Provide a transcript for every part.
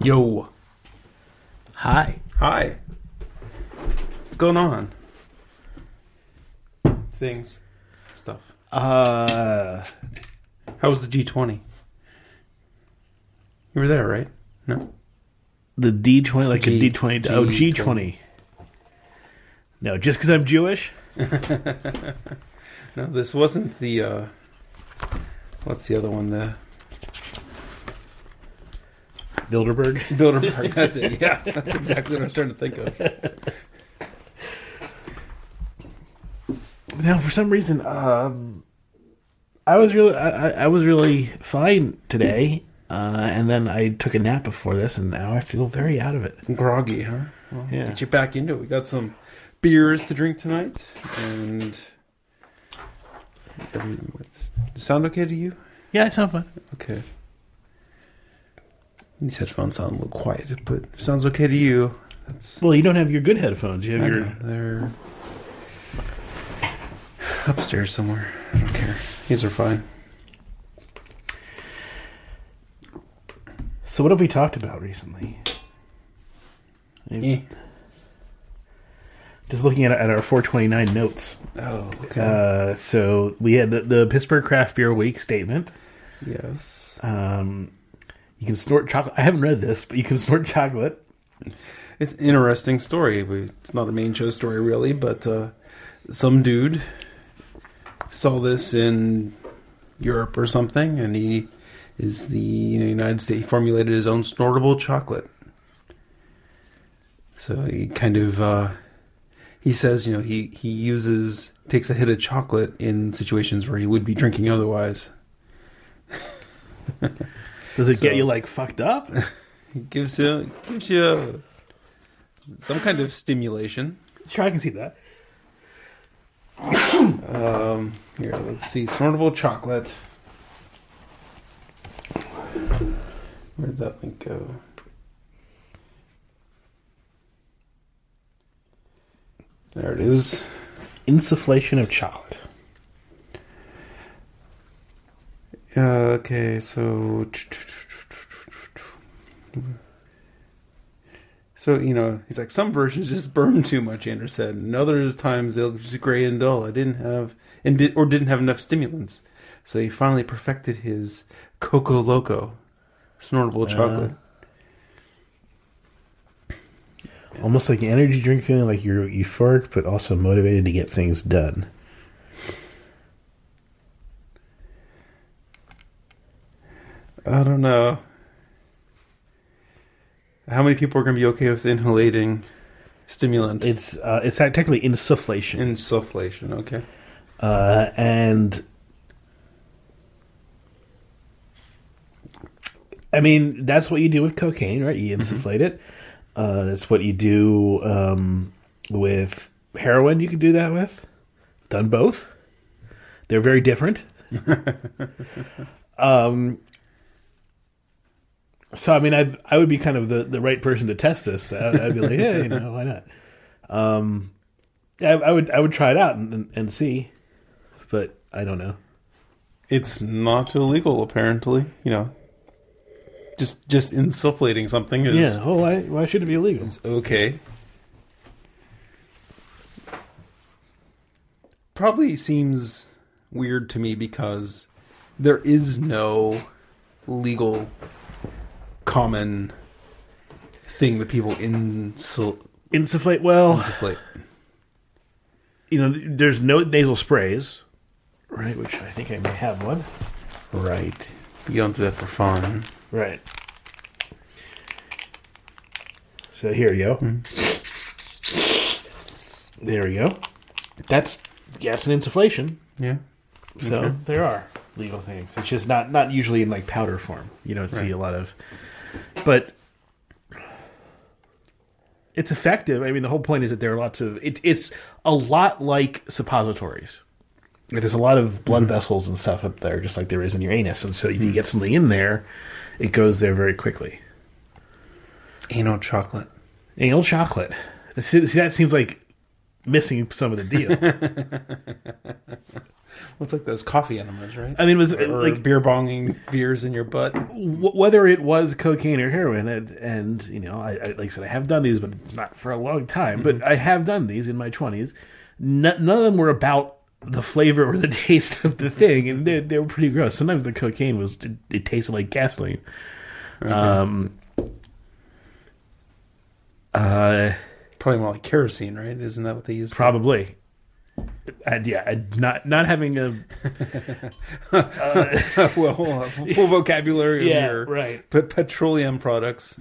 Yo. Hi. Hi. What's going on? Things. Stuff. Uh, How was the G20? You were there, right? No? the D twenty, like G- a D twenty. Oh, G G20. twenty. No, just because I'm Jewish. No, this wasn't the, uh... What's the other one? The Bilderberg. Bilderberg. That's it. Yeah, that's exactly what I was trying to think of. Now, for some reason, um, I was really, I, I- I was really fine today, uh, and then I took a nap before this, and now I feel very out of it. Groggy, huh? Well, Yeah. Get you back into it. We got some beers to drink tonight, and everything. Does it sound okay to you? Yeah, it sounds fun. Okay. These headphones sound a little quiet, but if it sounds okay to you. That's Well, you don't have your good headphones. You have I your. know, they're upstairs somewhere. I don't care. These are fine. So, what have we talked about recently? Eh. Just looking at, at our 429 notes. Oh, okay. Uh, so we had the, the Pittsburgh Craft Beer Week statement. yes. Um, you can snort chocolate. I haven't read this, but you can snort chocolate. It's an interesting story. It's not a main show story, really, but uh, some dude saw this in Europe or something, and he is the United States. He formulated his own snortable chocolate. So he kind of uh, he says, you know, he he uses takes a hit of chocolate in situations where he would be drinking otherwise. Does it get you like fucked up? He gives you gives you some kind of stimulation. sure, I can see that. Um, here, let's see. Snortable chocolate. Where'd that link go? There it is. Insufflation of chocolate. Uh, okay, so. So, you know, he's like, some versions just burn too much, Anders said. And others times they'll just gray and dull. I didn't have, and did, or didn't have enough stimulants. So he finally perfected his Coco Loko snortable chocolate. Almost like an energy drink feeling like you're euphoric, but also motivated to get things done. I don't know. How many people are going to be okay with inhalating stimulant? It's uh, it's technically insufflation, Insufflation, okay. uh, and I mean that's what you do with cocaine, right? You insufflate it. Uh, that's what you do um, with heroin. You can do that with. Done both. They're very different. um. So I mean, I I would be kind of the, the right person to test this. I'd, I'd be like, yeah, you know, why not? Um, yeah, I, I would I would try it out and, and, and see, but I don't know. It's not illegal, apparently. You know, just just insufflating something is Yeah. Oh, why why should it be illegal? It's okay. Probably seems weird to me because there is no legal common thing that people insul- Insufflate. Well, insufflate. you know, there's no nasal sprays, right? Which I think I may have one. Right. You don't do that for fun. Right. So here you go. Hmm. There we go. That's gas and insufflation. Yeah. So Okay. there are legal things. It's just not not usually in like powder form. You don't see a lot of, but it's effective. I mean, the whole point is that there are lots of. It, it's a lot like suppositories. There's a lot of blood mm-hmm. vessels and stuff up there, just like there is in your anus. And so if you mm. get something in there, it goes there very quickly. Anal chocolate. Anal chocolate. See, see, that seems like missing some of the deal. What's like those coffee enemas, right? I mean, was it or like beer bonging beers in your butt. w- whether it was cocaine or heroin, and, and you know, I, I like I said, I have done these, but not for a long time. But I have done these in my twenties. None, none of them were about the flavor or the taste of the thing, and they they were pretty gross. Sometimes the cocaine was it, it tasted like gasoline. Um. Uh, Probably more like kerosene, right? Isn't that what they use? probably. And yeah, and not not having a uh, well, uh, full vocabulary Yeah, of your right. pe- petroleum products.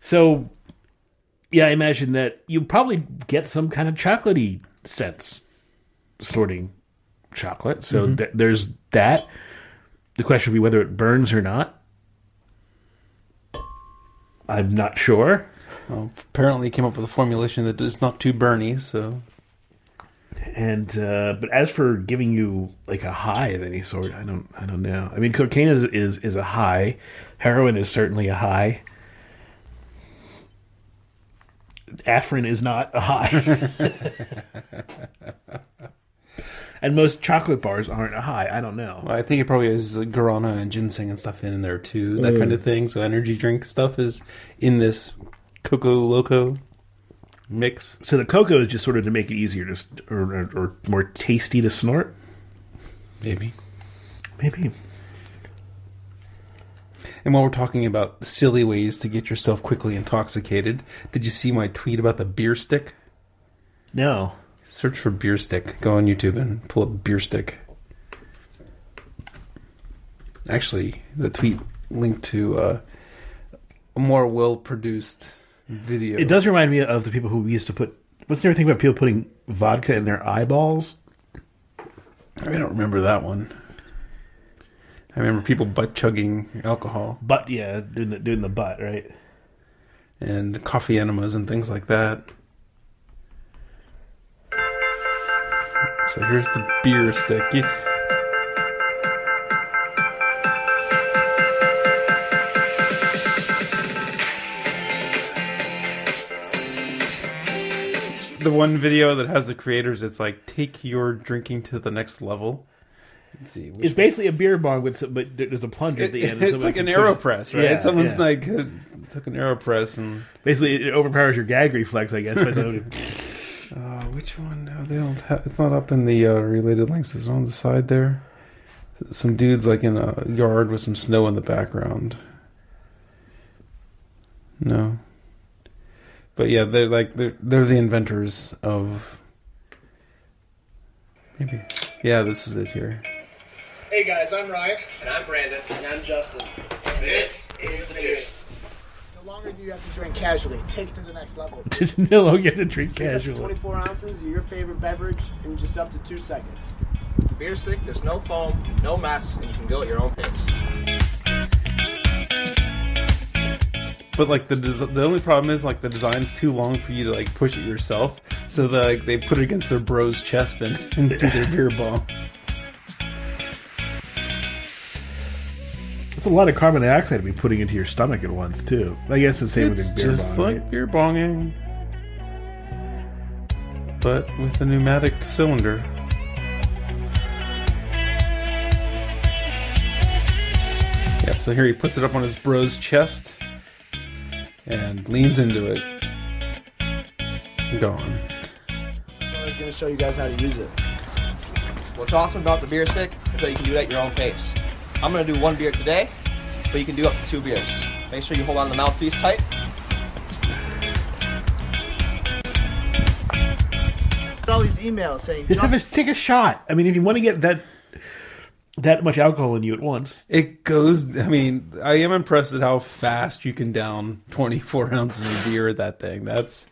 So, yeah, I imagine that you probably get some kind of chocolatey sense snorting chocolate. So mm-hmm. th- there's that. The question would be whether it burns or not. I'm not sure. Well, apparently, came up with a formulation that is not too burny. So And uh, but as for giving you like a high of any sort, I don't I don't know. I mean, cocaine is is is a high. Heroin is certainly a high. Afrin is not a high. and most chocolate bars aren't a high. I don't know. I think it probably has guarana and ginseng and stuff in there too, that kind of thing. So energy drink stuff is in this Coco Loko mix. So the cocoa is just sort of to make it easier to or, or, or more tasty to snort. Maybe. Maybe. And while we're talking about silly ways to get yourself quickly intoxicated, did you see my tweet about the beer stick? No. Search for beer stick. Go on YouTube and pull up beer stick. Actually, the tweet linked to uh, a more well produced video. It does remind me of the people who used to put. What's the other thing about people putting vodka in their eyeballs? I don't remember that one. I remember people butt chugging alcohol But yeah, doing the doing the butt right. and coffee enemas and things like that. So here's the beer stick. You- The one video that has the creators, it's like take your drinking to the next level. Let's see. which It's basically a beer bong, with some, but there's a plunger at the end. and it's like an aeropress, right? Yeah, Someone's yeah. like uh, took an aeropress and Basically, it overpowers your gag reflex, I guess. by uh, which one? No, they don't have. It's not up in the uh, related links. It's on the side there. Some dudes like in a yard with some snow in the background. No. But yeah, they're like they're they're the inventors of. Maybe. Yeah, this is it here. Hey guys, I'm Ryan. And I'm Brandon. And I'm Justin. And this is the Beer No longer do you have to drink casually. Take it to the next level. no, you have to drink Drink up to casually. 24 ounces of your favorite beverage in just up to two seconds. The beer stick, there's no foam, no mess, and you can go at your own pace. But like the des- the only problem is like the design's too long for you to like push it yourself. So the, like they put it against their bro's chest and, and do their beer bong. It's a lot of carbon dioxide to be putting into your stomach at once, too. I guess the same It's with beer just bong. like right? beer bonging, but with a pneumatic cylinder. Yep. So here he puts it up on his bro's chest and leans into it. Gone. I was going to show you guys how to use it. What's awesome about the beer stick is that you can do it at your own pace. I'm gonna do one beer today, but you can do up to two beers. Make sure you hold on the mouthpiece tight. All these emails saying, Just have a, take a shot. I mean, if you want to get that that much alcohol in you at once, It goes. I mean, I am impressed at how fast you can down 24 ounces of beer at that thing. That's,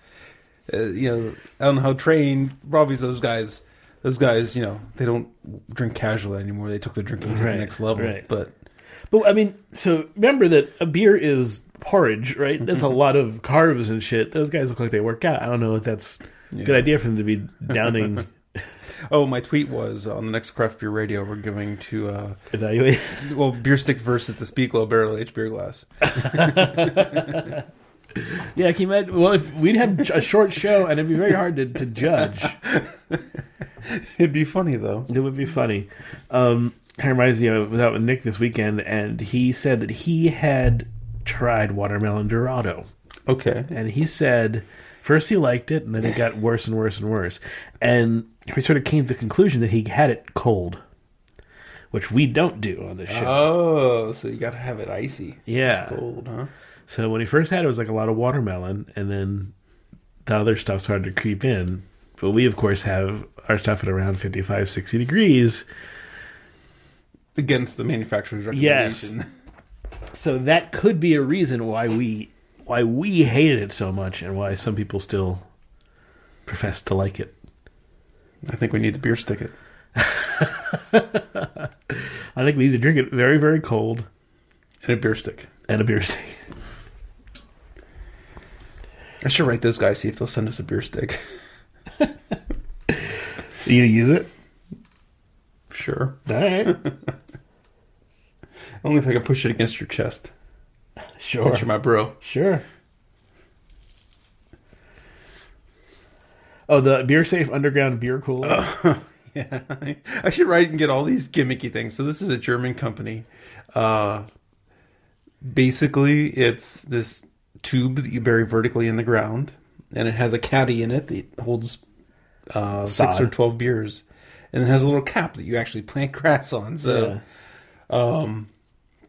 uh, you know, I don't know how trained. Probably those guys. Those guys, you know, they don't drink casually anymore. They took their drinking to Right, the next level. right. But But I mean, so remember that a beer is porridge, right? That's a lot of carbs and shit. Those guys look like they work out. I don't know if that's a good idea for them to be downing. oh, my tweet was on the next craft beer radio. We're going to uh, evaluate. well, beer stick versus the Spiegelau Barrel Aged beer glass. Yeah, can you imagine? Well, if we'd have a short show, and it'd be very hard to, to judge. It'd be funny though. It would be funny. Um, I reminds me, I was out with Nick this weekend, and he said that he had tried watermelon Dorado, Okay. and he said first he liked it, and then it got worse and worse and worse, and he sort of came to the conclusion that he had it cold, which we don't do on this show. Oh, so you got to have it icy. Yeah. It's cold, huh? So when he first had it, it was like a lot of watermelon, and then the other stuff started to creep in. But we, of course, have our stuff at around 55, 60 degrees. Against the manufacturer's Yes. recommendation. So that could be a reason why we why we hated it so much, and why some people still profess to like it. I think we need the beer stick it. I think we need to drink it very, very cold And a beer stick. and a beer stick. I should write those guys, see if they'll send us a beer stick. You gonna use it? Sure. All right, Only if I can push it against your chest. sure, Since you're my bro. sure. Oh, the beer safe underground beer cooler. Yeah, I should write and get all these gimmicky things. So this is a German company. Uh, basically, it's this tube that you bury vertically in the ground, and it has a caddy in it that holds uh, six or twelve beers, and it has a little cap that you actually plant grass on. So um,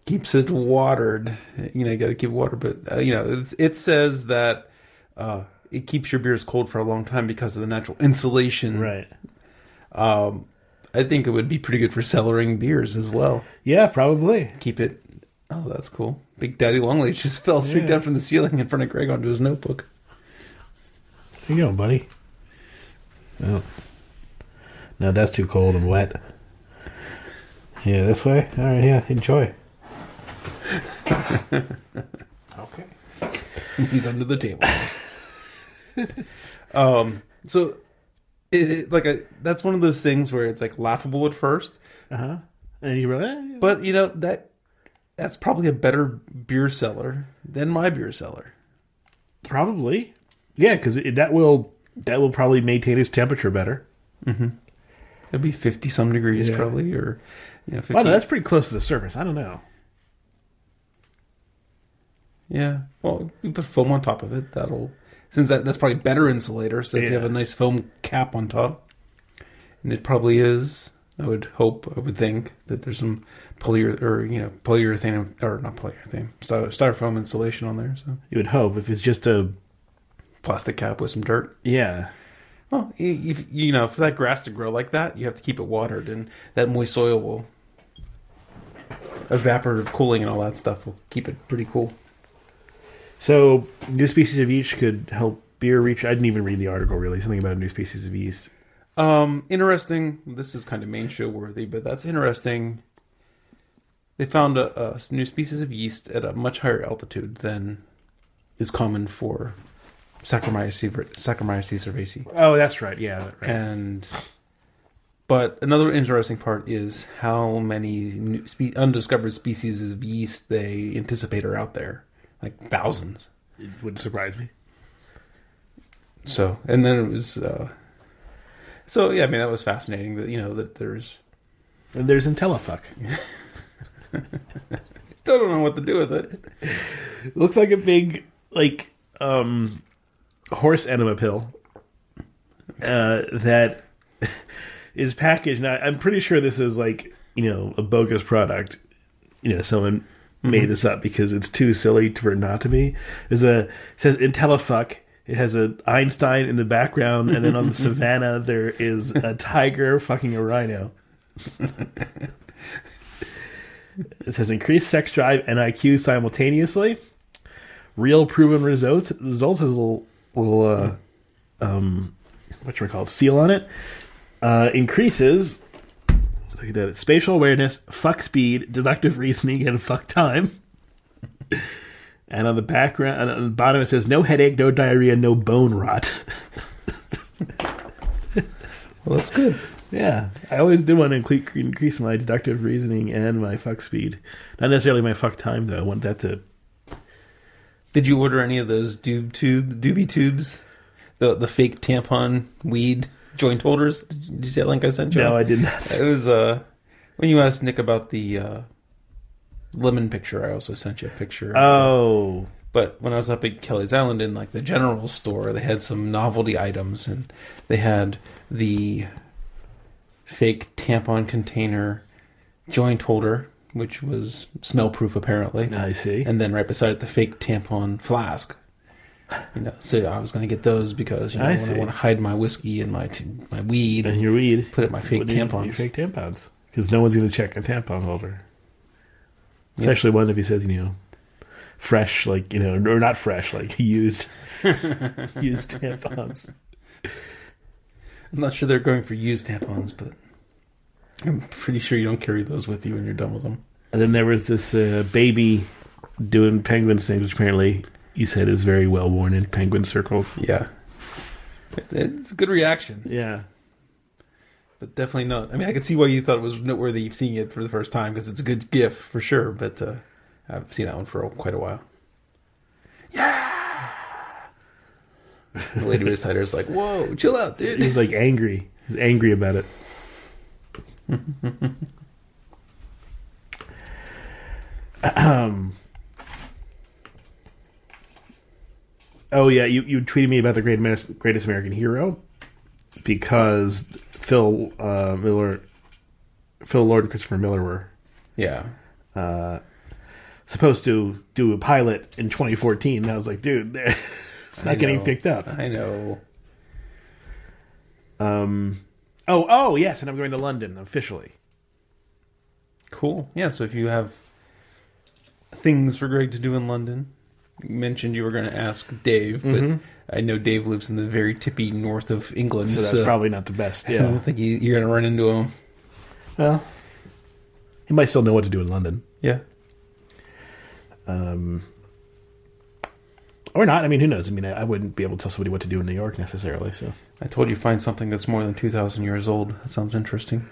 keeps it watered. You know, you got to keep water, but uh, you know, it's, it says that uh, it keeps your beers cold for a long time because of the natural insulation right. um, I think it would be pretty good for cellaring beers as well. Yeah, probably. Keep it. Oh, that's cool. Big Daddy Longlegs just fell straight Yeah. down from the ceiling in front of Greg onto his notebook. How you going, buddy? Oh. No, that's too cold and wet. Yeah, this way? All right, yeah, enjoy. okay. He's under the table. um. So, it, it like a that's one of those things where it's like laughable at first, Uh huh. And you like, eh, but you know that that's probably a better beer cellar than my beer cellar. probably. Yeah, because that will that will probably maintain its temperature better. Mm-hmm. It'd be fifty some degrees Yeah. probably, or you know, 50, Well, that's pretty close to the surface. I don't know. Yeah. Well, you put foam on top of it. That'll since that that's probably better insulator. So if you Yeah. have a nice foam cap on top, oh. and it probably is. I would hope. I would think that there's some poly or you know polyurethane or not polyurethane styro- styrofoam insulation on there. So You would hope if it's just a plastic cap with some dirt. yeah. Well, i- if you know for that grass to grow like that, you have to keep it watered, and that moist soil will evaporative cooling and all that stuff will keep it pretty cool. So new species of yeast could help beer reach. I didn't even read the article really. Something about a new species of yeast. Um, interesting. This is kind of main show worthy, but that's interesting. They found a, a new species of yeast at a much higher altitude than is common for Saccharomyces Saccharomyces cerevisiae. Oh, that's right. Yeah, right. And but another interesting part is how many new spe- undiscovered species of yeast they anticipate are out there, like thousands. it wouldn't surprise me. So, and then it was. Uh, so yeah, I mean that was fascinating. That you know that there's And there's IntelliFuck. still don't know what to do with it. It looks like a big like um horse enema pill uh that is packaged now i'm pretty sure this is like you know a bogus product you know someone made this up because it's too silly for it not to be there's a it says intellifuck it has a einstein in the background and then on the savannah there is a tiger fucking a rhino it says increased sex drive and iq simultaneously real proven results. Results has a little, little uh, um, what you call seal on it. Uh, increases. Look at that. Spatial awareness, fuck speed, deductive reasoning, and fuck time. and on the background, on the bottom, it says no headache, no diarrhea, no bone rot. Well, that's good. yeah, I always do want to incre- increase my deductive reasoning and my fuck speed. Not necessarily my fuck time though. I want that to Did you order any of those doob tube doobie tubes? The the fake tampon weed joint holders? Did you see that link I sent you? No, I did not. It was uh when you asked Nick about the uh lemon picture, I also sent you a picture. Oh, But when I was up at Kelly's Island in like the general store, they had some novelty items and they had the fake tampon container joint holder, which was smell proof apparently. I see. And then right beside it the fake tampon flask. You know, so I was going to get those because you know I. I want to hide my whiskey and my t- my weed, and your weed. put it in my fake you- tampons. Your fake tampons. Because no one's going to check a tampon holder. Especially one if he says, you know, fresh, like, you know, or not fresh, like used, used tampons. I'm not sure they're going for used tampons, but I'm pretty sure you don't carry those with you when you're done with them. And then there was this uh, baby doing penguin things, which apparently he said is very well worn in penguin circles. Yeah, it, it's a good reaction, Yeah. but definitely not. I mean, I could see why you thought it was noteworthy seeing it for the first time because it's a good gif for sure. But uh, I've seen that one for quite a while. Yeah. The lady reciter's like, "Whoa, chill out, dude." He's like angry. He's angry about it. um. Oh yeah, you, you tweeted me about the great greatest American hero because Phil uh, Miller, Phil Lord and Christopher Miller were yeah, supposed to do a pilot in 2014. And I was like, dude, it's not getting picked up. I know. Um, oh, oh yes, and I'm going to London officially. Cool. Yeah. So if you have things for Greg to do in London, mentioned you were going to ask Dave, but I know Dave lives in the very tippy north of England, So that's probably not the best. Yeah, I don't think you, you're going to run into him. well, he might still know what to do in London, Yeah. um, or not. I mean, who knows? I mean, I, I wouldn't be able to tell somebody what to do in New York necessarily. So I told you find something that's more than 2,000 years old. That sounds interesting.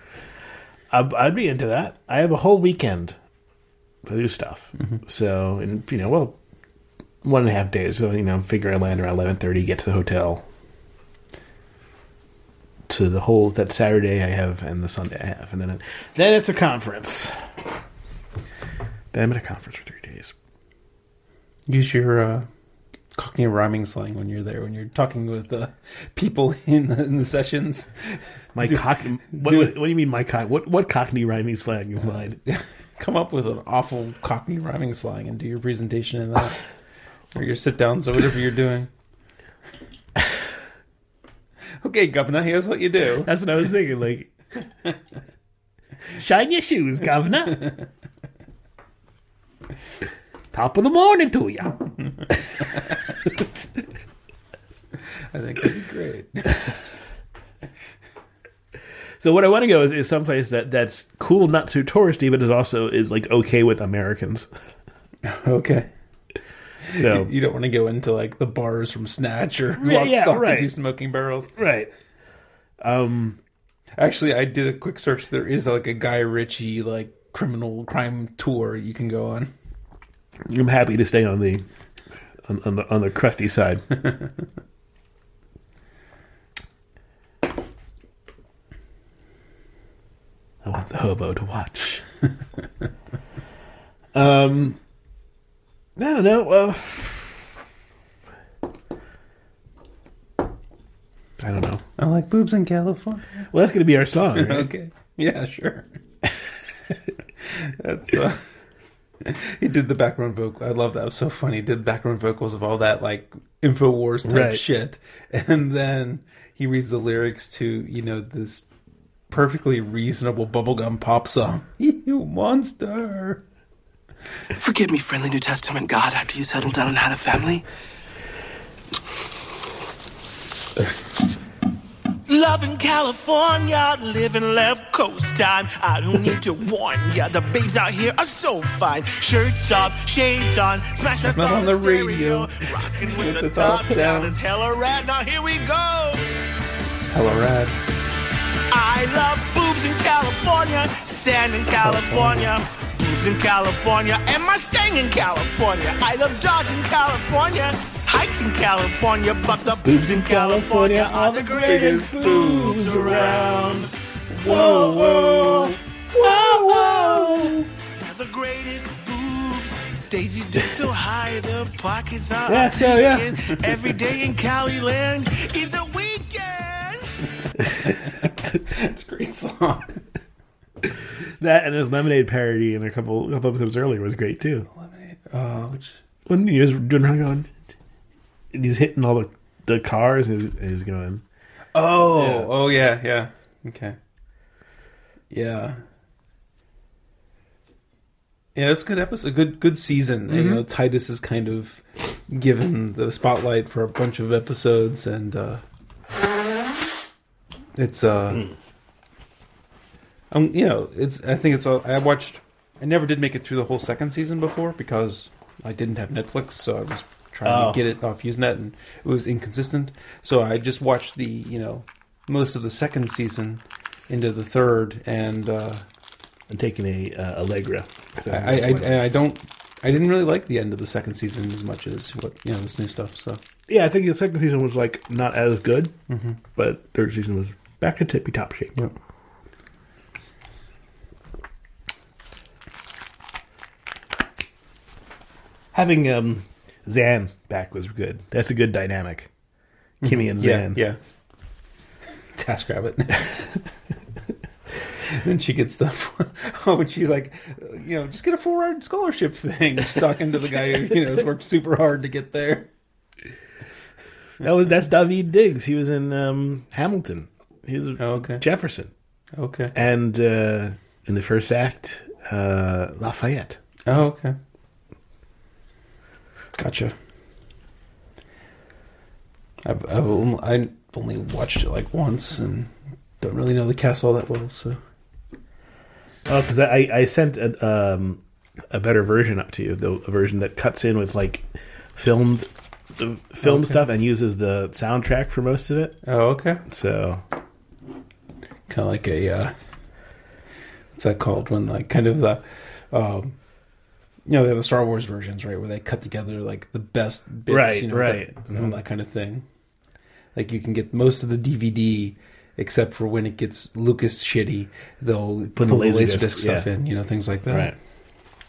I'd, I'd be into that. I have a whole weekend to do stuff. So, and you know, well, one and a half days. So, you know, figure I land around eleven thirty, get to the hotel. To the whole that Saturday I have and the Sunday I have, and then it, then it's a conference. Then I'm at a conference for three days. Use your uh, Cockney rhyming slang when you're there, when you're talking with uh, people in the, in the sessions. My cockney. What, do what, what do you mean, my cock? What what Cockney rhyming slang of mine? Come up with an awful Cockney rhyming slang and do your presentation in that. or your sit downs or whatever you're doing. okay, Governor, here's what you do. That's what I was thinking. Like, shine your shoes, governor. Top of the morning to you. I think that'd be great. So what I want to go is, is someplace that that's cool, not too touristy, but is also is like okay with Americans. okay. So You don't want to go into like the bars from Snatch or Yeah, Lock, yeah, right. and Two Smoking Barrels. right. Um. Actually, I did a quick search. There is like a Guy Ritchie like criminal crime tour you can go on. I'm happy to stay on the on, on the on the crusty side. I want the hobo to watch. um, I don't know. Well, I don't know. I like boobs in California. Well, that's going to be our song. right? Okay. Yeah, sure. That's uh he did the background vocal. I love that. It was so funny. He did background vocals of all that like Infowars type Right. shit. And then he reads the lyrics to, you know, this perfectly reasonable bubblegum pop song. You monster. Forgive me, friendly New Testament God, after you settle down and had a family. Loving California, living left coast time. I don't need to warn ya, the babes out here are so fine. Shirts off, shades on, smash my Not on the stereo. radio. Rocking with, the, top down. It's hella rad. Now here we go. Hella rad. I love boobs in California, sand in California, boobs in California. Am I staying in California? I love dogs in California. Hikes in California, but the boobs in California are the greatest boobs around. Whoa, whoa, whoa, whoa. They're the greatest boobs. Daisy Dukes so high, the pockets are Yeah, so, yeah. Every day in Cali land is a weekend. It's a great song. That and his lemonade parody in a couple couple episodes earlier was great too. Uh, which When he was doing around going, and he's hitting all the the cars and he's, and he's going, oh Yeah. oh yeah yeah. Okay. Yeah. Yeah it's a good episode good good season. And, you know Titus is kind of given the spotlight for a bunch of episodes and uh it's uh um, you know it's I think it's I watched I never did make it through the whole second season before because I didn't have Netflix so I was trying Oh. to get it off Usenet and it was inconsistent so I just watched the you know most of the second season into the third and uh I'm taking a uh, Allegra. I, I, I I don't I didn't really like the end of the second season as much as what you know this new stuff so yeah, I think the second season was like not as good, but third season was back to tippy top shape. Yep. Having um, Xan back was good. That's a good dynamic. Kimmy and Xan. Yeah, yeah. TaskRabbit. then she gets stuff. Oh, and she's like, you know, just get a full ride scholarship thing. She's talking to the guy who you know has worked super hard to get there. That was that's Daveed Diggs. He was in um, Hamilton. He was Oh, okay. Jefferson, Okay. and uh, in the first act, uh, Lafayette. Oh, okay. Gotcha. I've, I've only, I've only watched it like once and don't really know the cast all that well. So Oh, because I, I sent a, um, a better version up to you, the a version that cuts in with like filmed uh, film Okay. stuff and uses the soundtrack for most of it. oh, okay. So Kind of like a uh, what's that called? When like kind of the um, you know they have the Star Wars versions, right? Where they cut together like the best bits, Right, you know, right. that, you know, that kind of thing. Like you can get most of the DVD. Except for when it gets Lucas shitty, they'll put the the Laserdisc, laserdisc stuff yeah. in, you know, things like that. right,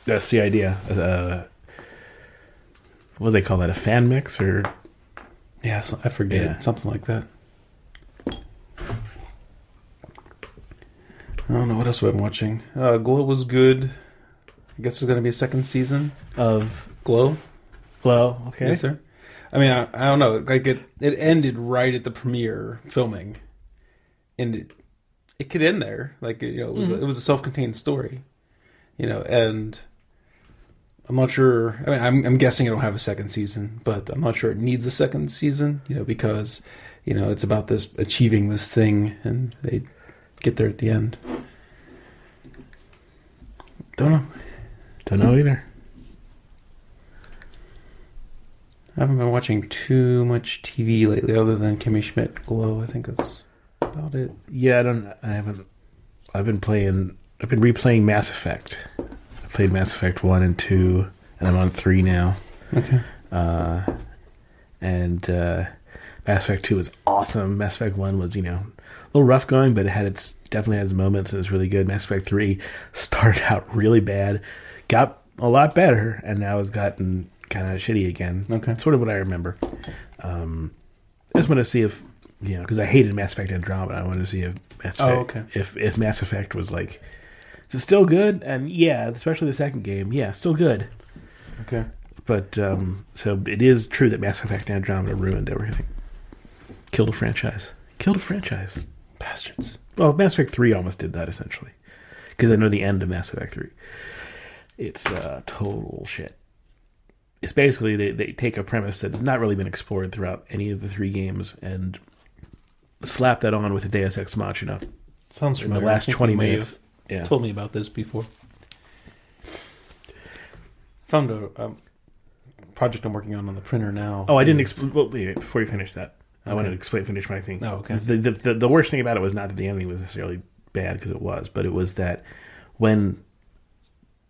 that's the idea. Uh, what do they call that? A fan mix or Yeah, so, I forget Yeah. something like that. I don't know what else I've been watching. Uh, Glow was good. I guess there's going to be a second season. of Glow, Glow? Okay, yes, sir. I mean, I, I don't know. Like it, it ended right at the premiere filming, and it, it could end there. Like you know, it was mm-hmm. it was a self-contained story, you know, and I'm not sure. I mean, I'm, I'm guessing it'll have a second season, but I'm not sure it needs a second season, you know, because you know it's about this achieving this thing, and they get there at the end. Don't know. Don't know either. I haven't been watching too much TV lately, other than Kimmy Schmidt Glow. I think that's about it. Yeah, I don't. I haven't. I've been playing. I've been replaying Mass Effect. I played Mass Effect one and two, and I'm on three now. Okay. Uh, and uh, Mass Effect Two was awesome. Mass Effect One was, you know, a little rough going, but it had its definitely had its moments and it's really good. Mass Effect Three started out really bad, got a lot better, and now has gotten kind of shitty again. Okay. That's sort of what I remember. Um, I just want to see if you know because I hated Mass Effect Andromeda. I wanted to see if Mass Effect, Oh, Effect, okay. if if Mass Effect was like. Is it still good? And yeah, especially the second game. Yeah, still good. Okay. But um, so it is true that Mass Effect Andromeda ruined everything. Killed a franchise. Killed a franchise. Bastards. Well, Mass Effect Three almost did that essentially, because I know the end of Mass Effect Three. It's uh, total shit. It's basically they, they take a premise that has not really been explored throughout any of the three games and slap that on with a Deus Ex Machina Sounds in the last twenty minutes. Yeah. Told me about this before. Found a um, project I'm working on on the printer now. Oh, I didn't explain. Well, wait, wait, before you finish that, I Okay. wanted to explain, finish my thing. Oh, okay. The, the, the, the worst thing about it was not that the ending was necessarily bad because it was, but it was that when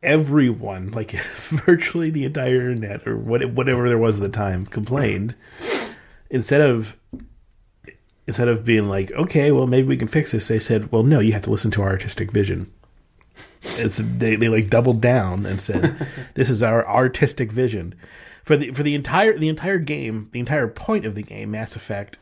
everyone, like virtually the entire internet or what, whatever there was at the time, complained. Instead of instead of being like, okay, well maybe we can fix this, they said, well no, you have to listen to our artistic vision. It's they, they like doubled down and said, this is our artistic vision for the for the entire the entire game, the entire point of the game, Mass Effect.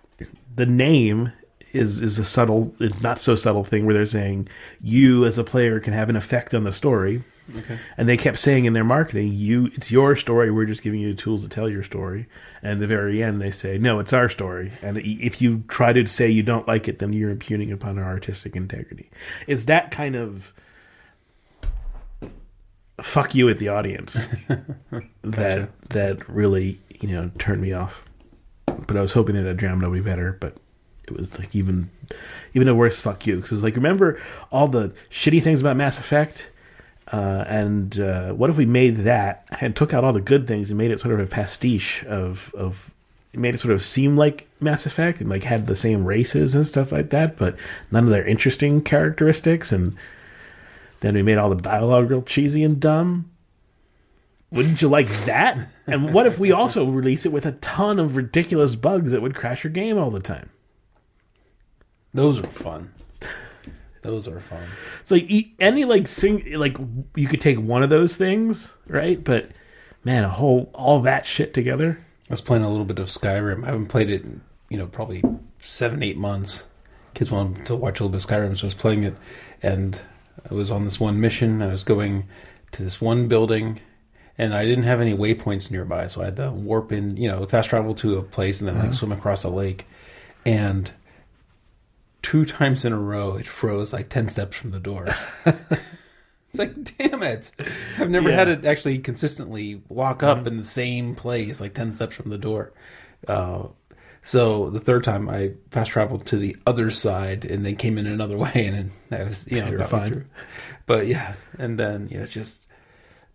The name is is a subtle, not so subtle thing where they're saying you as a player can have an effect on the story. Okay. And they kept saying in their marketing, "You, it's your story. We're just giving you the tools to tell your story." And at the very end, they say, "No, it's our story." And if you try to say you don't like it, then you're impugning upon our artistic integrity. It's that kind of fuck you at the audience that that really you know turned me off. But I was hoping that Jam would be better, but it was like even even a worse fuck you because it was like remember all the shitty things about Mass Effect. Uh, and uh, what if we made that and took out all the good things and made it sort of a pastiche of of made it sort of seem like Mass Effect and like had the same races and stuff like that, but none of their interesting characteristics and then we made all the dialogue real cheesy and dumb. Wouldn't you like that? And what if we also release it with a ton of ridiculous bugs that would crash your game all the time? Those are fun. Those are fun. So like, any like sing like you could take one of those things, right? But man, a whole all that shit together. I was playing a little bit of Skyrim. I haven't played it, in, you know, probably seven, eight months. Kids wanted to watch a little bit of Skyrim, so I was playing it, and I was on this one mission. I was going to this one building, and I didn't have any waypoints nearby, so I had to warp in, you know, fast travel to a place and then like uh-huh. swim across a lake. And two times in a row, it froze like ten steps from the door. it's like, damn it! I've never Yeah. had it actually consistently walk up in the same place, like ten steps from the door. Uh, so the third time, I fast traveled to the other side and then came in another way, and then I was, you know, fine. But yeah, and then you know, it's just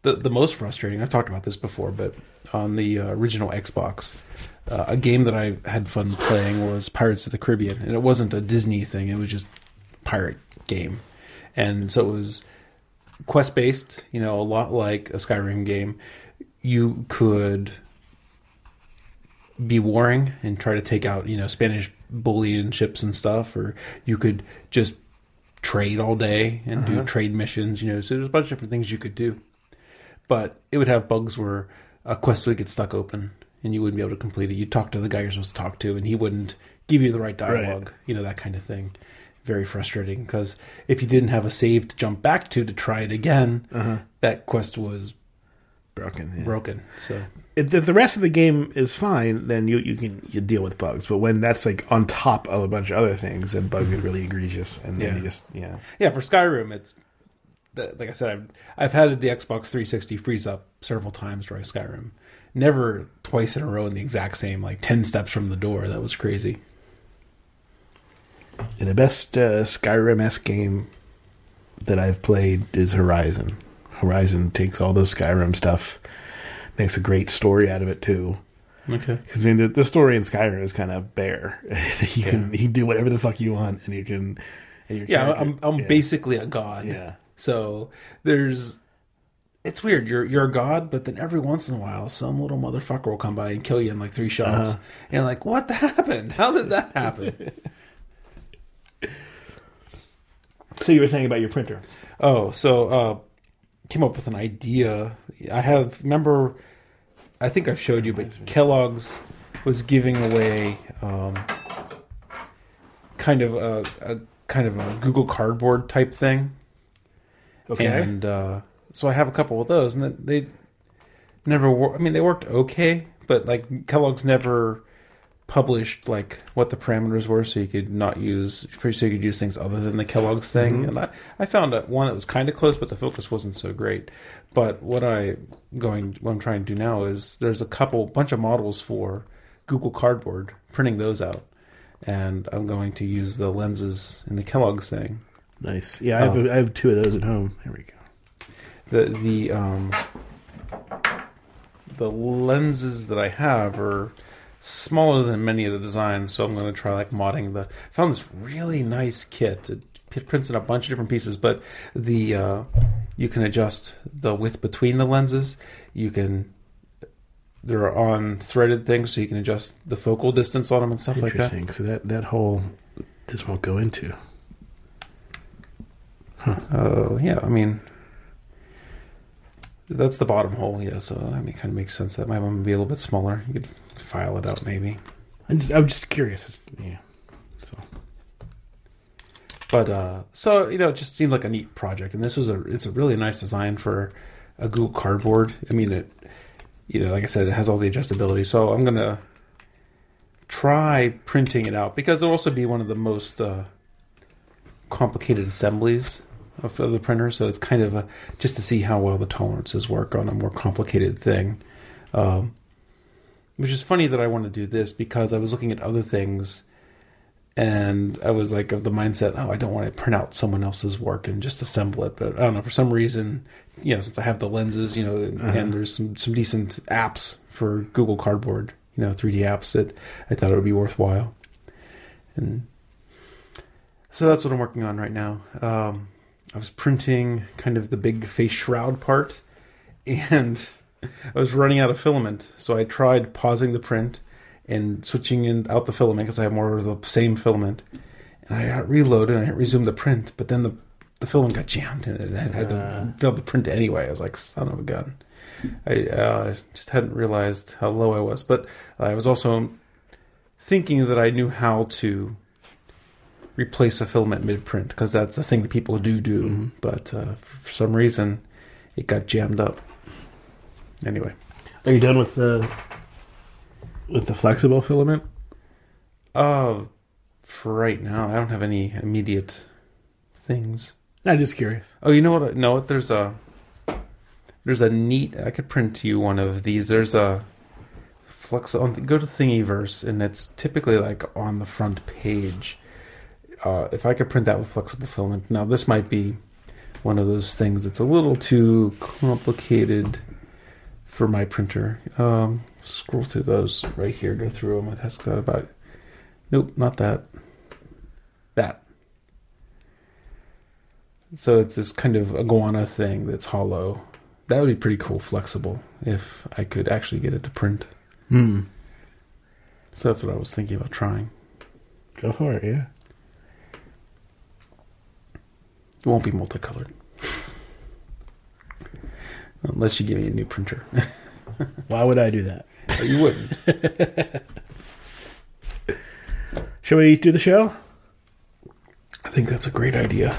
the the most frustrating. I've talked about this before, but on the uh, original Xbox, uh, a game that I had fun playing was Pirates of the Caribbean, and it wasn't a Disney thing; it was just pirate game, and so it was quest based. You know, a lot like a Skyrim game. You could be warring and try to take out you know Spanish bullion ships and stuff, or you could just trade all day and do trade missions. You know, so there's a bunch of different things you could do. But it would have bugs where a quest would get stuck open and you wouldn't be able to complete it. You'd talk to the guy you're supposed to talk to, and he wouldn't give you the right dialogue. You know that kind of thing. Very frustrating because if you didn't have a save to jump back to to try it again, uh-huh. that quest was Broken. yeah. broken. So If the rest of the game is fine, then you you can you deal with bugs. But when that's like on top of a bunch of other things, then bugs get really egregious, and then Yeah. you just yeah. yeah, for Skyrim, it's like I said, I've I've had the Xbox 360 freeze up several times during Skyrim. Never twice in a row in the exact same like ten steps from the door. That was crazy. And the best uh, Skyrim esque game that I've played is Horizon. Horizon takes all those Skyrim stuff, makes a great story out of it too. Okay. Because I mean, the, the story in Skyrim is kind of bare. you can you do whatever the fuck you want, and you can. And Yeah, I'm I'm yeah. basically a god. Yeah. So there's it's weird. You're you're a god, but then every once in a while, some little motherfucker will come by and kill you in like three shots. Uh-huh. And you're like, what happened? How did that happen? So you were saying about your printer? oh, so uh, came up with an idea. I have remember. I think I've showed you, but Kellogg's was giving away um, kind of a, a kind of a Google Cardboard type thing. Okay. And uh, so I have a couple of those, and they never. Wor- I mean, they worked okay, but like Kellogg's never published like what the parameters were, so you could not use for so you could use things other than the Kellogg's thing. Mm-hmm. And I I found one that was kind of close, but the focus wasn't so great. But what I going what I'm trying to do now is there's a couple bunch of models for Google Cardboard, printing those out, and I'm going to use the lenses in the Kellogg's thing. nice. Yeah, I have um, I have two of those at home. There we go. The the um the lenses that I have are smaller than many of the designs, so I'm going to try like modding the. I found this really nice kit. It, it prints in a bunch of different pieces, but the uh, you can adjust the width between the lenses. You can they're on threaded things, so you can adjust the focal distance on them and stuff like that. Interesting. So that that whole this won't go into. Uh, yeah, I mean, that's the bottom hole. Yeah, so I mean, kind of makes sense that my one would be a little bit smaller. You could file it out maybe, I'm just, I'm just curious. It's- yeah. So but uh, so you know, it just seemed like a neat project, and this was a it's a really nice design for a Google Cardboard. I mean, it you know, like I said, it has all the adjustability. So I'm gonna try printing it out because it'll also be one of the most uh, complicated assemblies of, of the printer. So it's kind of a, just to see how well the tolerances work on a more complicated thing. Um, which is funny that I want to do this because I was looking at other things and I was like of the mindset, oh, I don't want to print out someone else's work and just assemble it. But I don't know, for some reason, you know, since I have the lenses, you know, and there's some, some decent apps for Google Cardboard, you know, 3D apps that I thought it would be worthwhile. And so that's what I'm working on right now. Um, I was printing kind of the big face shroud part, and I was running out of filament. So I tried pausing the print and switching in out the filament because I have more of the same filament. And I got reloaded and I resumed the print, but then the the filament got jammed and it had, had to failed the print anyway. I was like, son of a gun. I uh, just hadn't realized how low I was, but I was also thinking that I knew how to replace a filament mid print because that's a thing that people do do. But uh, for some reason, it got jammed up. Anyway, are you done with the with the flexible filament? uh, for right now, I don't have any immediate things. I'm just curious. Oh, you know what? What? There's a there's a neat. I could print you one of these. There's a flux on. Go to Thingiverse, and it's typically like on the front page. Uh, if I could print that with flexible filament, now this might be one of those things that's a little too complicated for my printer. Um, scroll through those right here. Go through them. It has got about. Nope, not that. That. So it's this kind of iguana thing that's hollow. That would be pretty cool, flexible, if I could actually get it to print. Hmm. So that's what I was thinking about trying. Go for it. Yeah. It won't be multicolored. Unless you give me a new printer. Why would I do that? you wouldn't. Shall we do the show? I think that's a great idea.